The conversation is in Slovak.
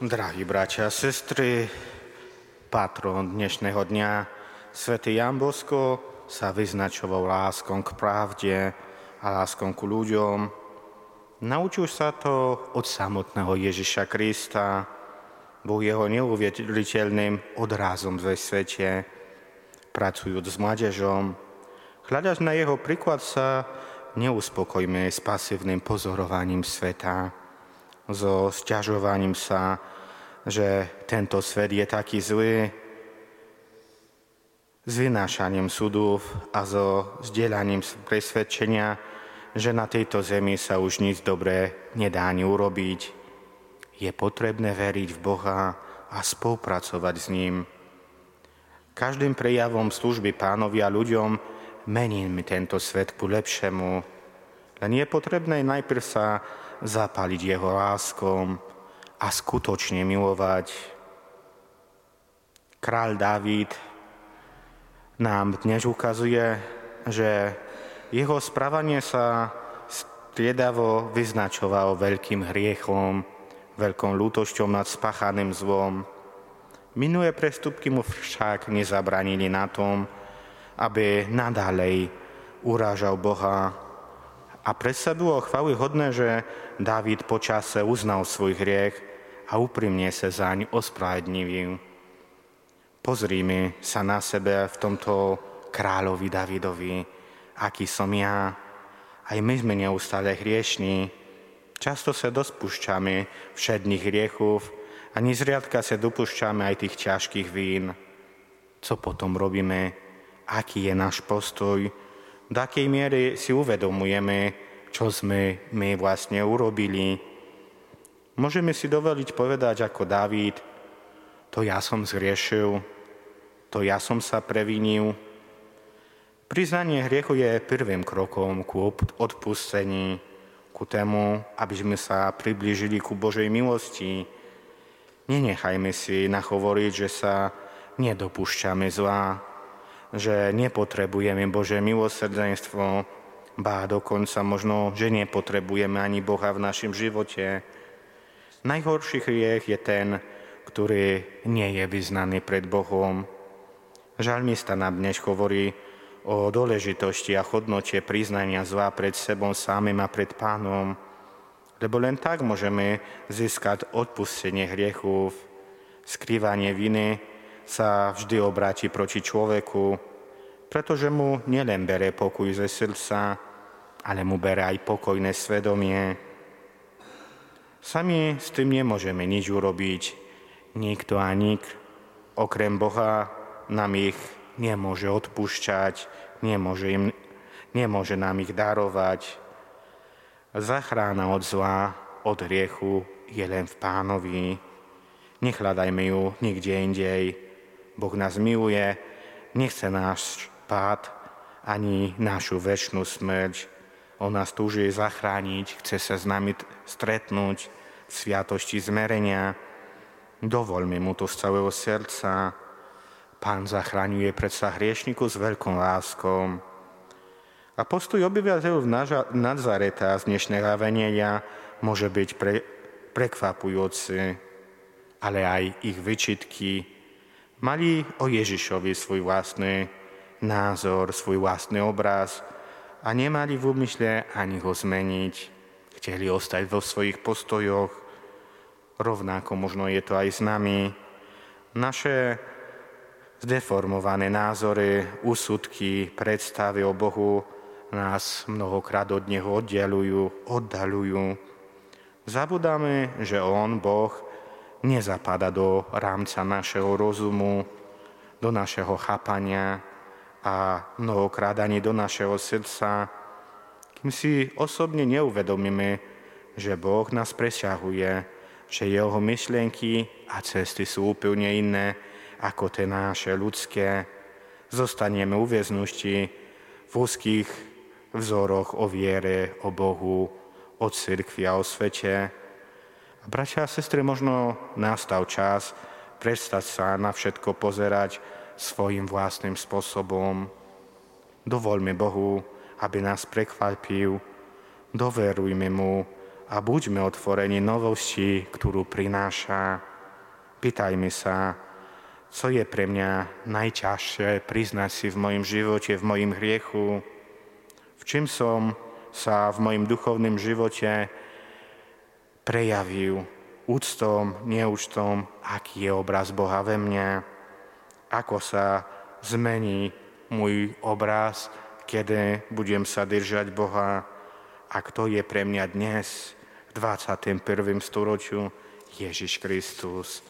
Drahí bratia a sestry, patron dnešného dňa, svätý Jan Bosko sa vyznačoval láskom k pravde a láskom k ľuďom. Naučil sa to od samotného Ježiša Krista, bol jeho neuveriteľným odrazom ve svete, pracujúc s mládežom. Hľadaš na jeho príklad sa neuspokojme s pasívnym pozorovaním sveta, so sťažovaním sa, že tento svet je taký zlý, s vynášaním súdov a so zdieľaním presvedčenia, že na tejto zemi sa už nič dobré nedá ani urobiť. Je potrebné veriť v Boha a spolupracovať s ním. Každým prejavom služby pánovi a ľuďom meníme tento svet ku lepšemu. Len je potrebné najprv sa zapaliť jeho láskom a skutočne milovať. Kráľ Dávid nám dnes ukazuje, že jeho správanie sa striedavo vyznačovalo veľkým hriechom, veľkou lútošťou nad spáchaným zlom. Minulé prestupky mu však nezabranili na tom, aby nadalej urážal Boha a predsa bolo chvály hodné, že Dávid počase uznal svoj hriech a úprimne sa zaň ospravedlnil. Pozrime sa na sebe v tomto kráľovi Davidovi, aký som ja. Aj my sme neustále hriešní. Často sa dospúšťame všedných hriechov a nezriadka sa dopúšťame aj tých ťažkých vín. Co potom robíme? Aký je náš postoj? Do akej miery si uvedomujeme, čo sme my vlastne urobili. Môžeme si dovoliť povedať ako Dávid, to ja som zriešil, to ja som sa previnil. Priznanie hriechu je prvým krokom ku odpustení, ku tému, aby sme sa priblížili ku Božej milosti. Nenechajme si nahovoriť, že sa nedopúšťame zlá, že nepotrebujeme Bože milosrdenstvo, bá dokonca možno, že nepotrebujeme ani Boha v našom živote. Najhorší hriech je ten, ktorý nie je vyznaný pred Bohom. Žalmista nám dnes hovorí o dôležitosti a hodnote priznania zla pred sebou samým a pred pánom, lebo len tak môžeme získať odpustenie hriechov. Skrývanie viny sa vždy obráti proti človeku, pretože mu nielen bere pokoj ze srdca, ale mu bere aj pokojné svedomie. Sami s tým nemôžeme nič urobiť. Nikto a nik, okrem Boha, nám ich nemôže odpúšťať, nemôže, im, nemôže nám ich darovať. Zachrána od zla, od hriechu je len v pánovi. Nehľadajme ju nikde indej, Boh nás miluje, nechce náš pád ani našu väčšnú smrť. On nás túži zachrániť, chce sa s nami stretnúť v sviatosti zmerenia. Dovoľme mu to z celého srdca. Pán zachraňuje predsa hriešniku s veľkou láskou. A postoj obyvateľov Nazareta z dnešného Avenia môže byť pre, prekvapujúci, ale aj ich vyčitky Mali o Ježišovi svoj vlastný názor, svoj vlastný obraz a nemali v úmysle ani ho zmeniť. Chceli ostať vo svojich postojoch. Rovnako možno je to aj s nami. Naše zdeformované názory, úsudky, predstavy o Bohu nás mnohokrát od Neho oddelujú, oddalujú. Zabudáme, že On, Boh, nezapada do rámca našeho rozumu, do našeho chápania a mnohokrát ani do našeho srdca, kým si osobne neuvedomíme, že Boh nás presahuje, že jeho myšlienky a cesty sú úplne iné ako tie naše ľudské. Zostaneme uvieznuti v úzkých vzoroch o viere, o Bohu, o cirkvi a o svete, bratia a sestry, možno nastal čas prestať sa na všetko pozerať svojim vlastným spôsobom. Dovoľme Bohu, aby nás prekvapil, doverujme Mu a buďme otvorení novosti, ktorú prináša. Pýtajme sa, co je pre mňa najťažšie priznať si v mojom živote, v mojom hriechu, v čím som sa v mojom duchovnom živote prejavil úctom, neúčtom, aký je obraz Boha ve mne, ako sa zmení môj obraz, kedy budem sa držať Boha a kto je pre mňa dnes v 21. storočiu Ježiš Kristus.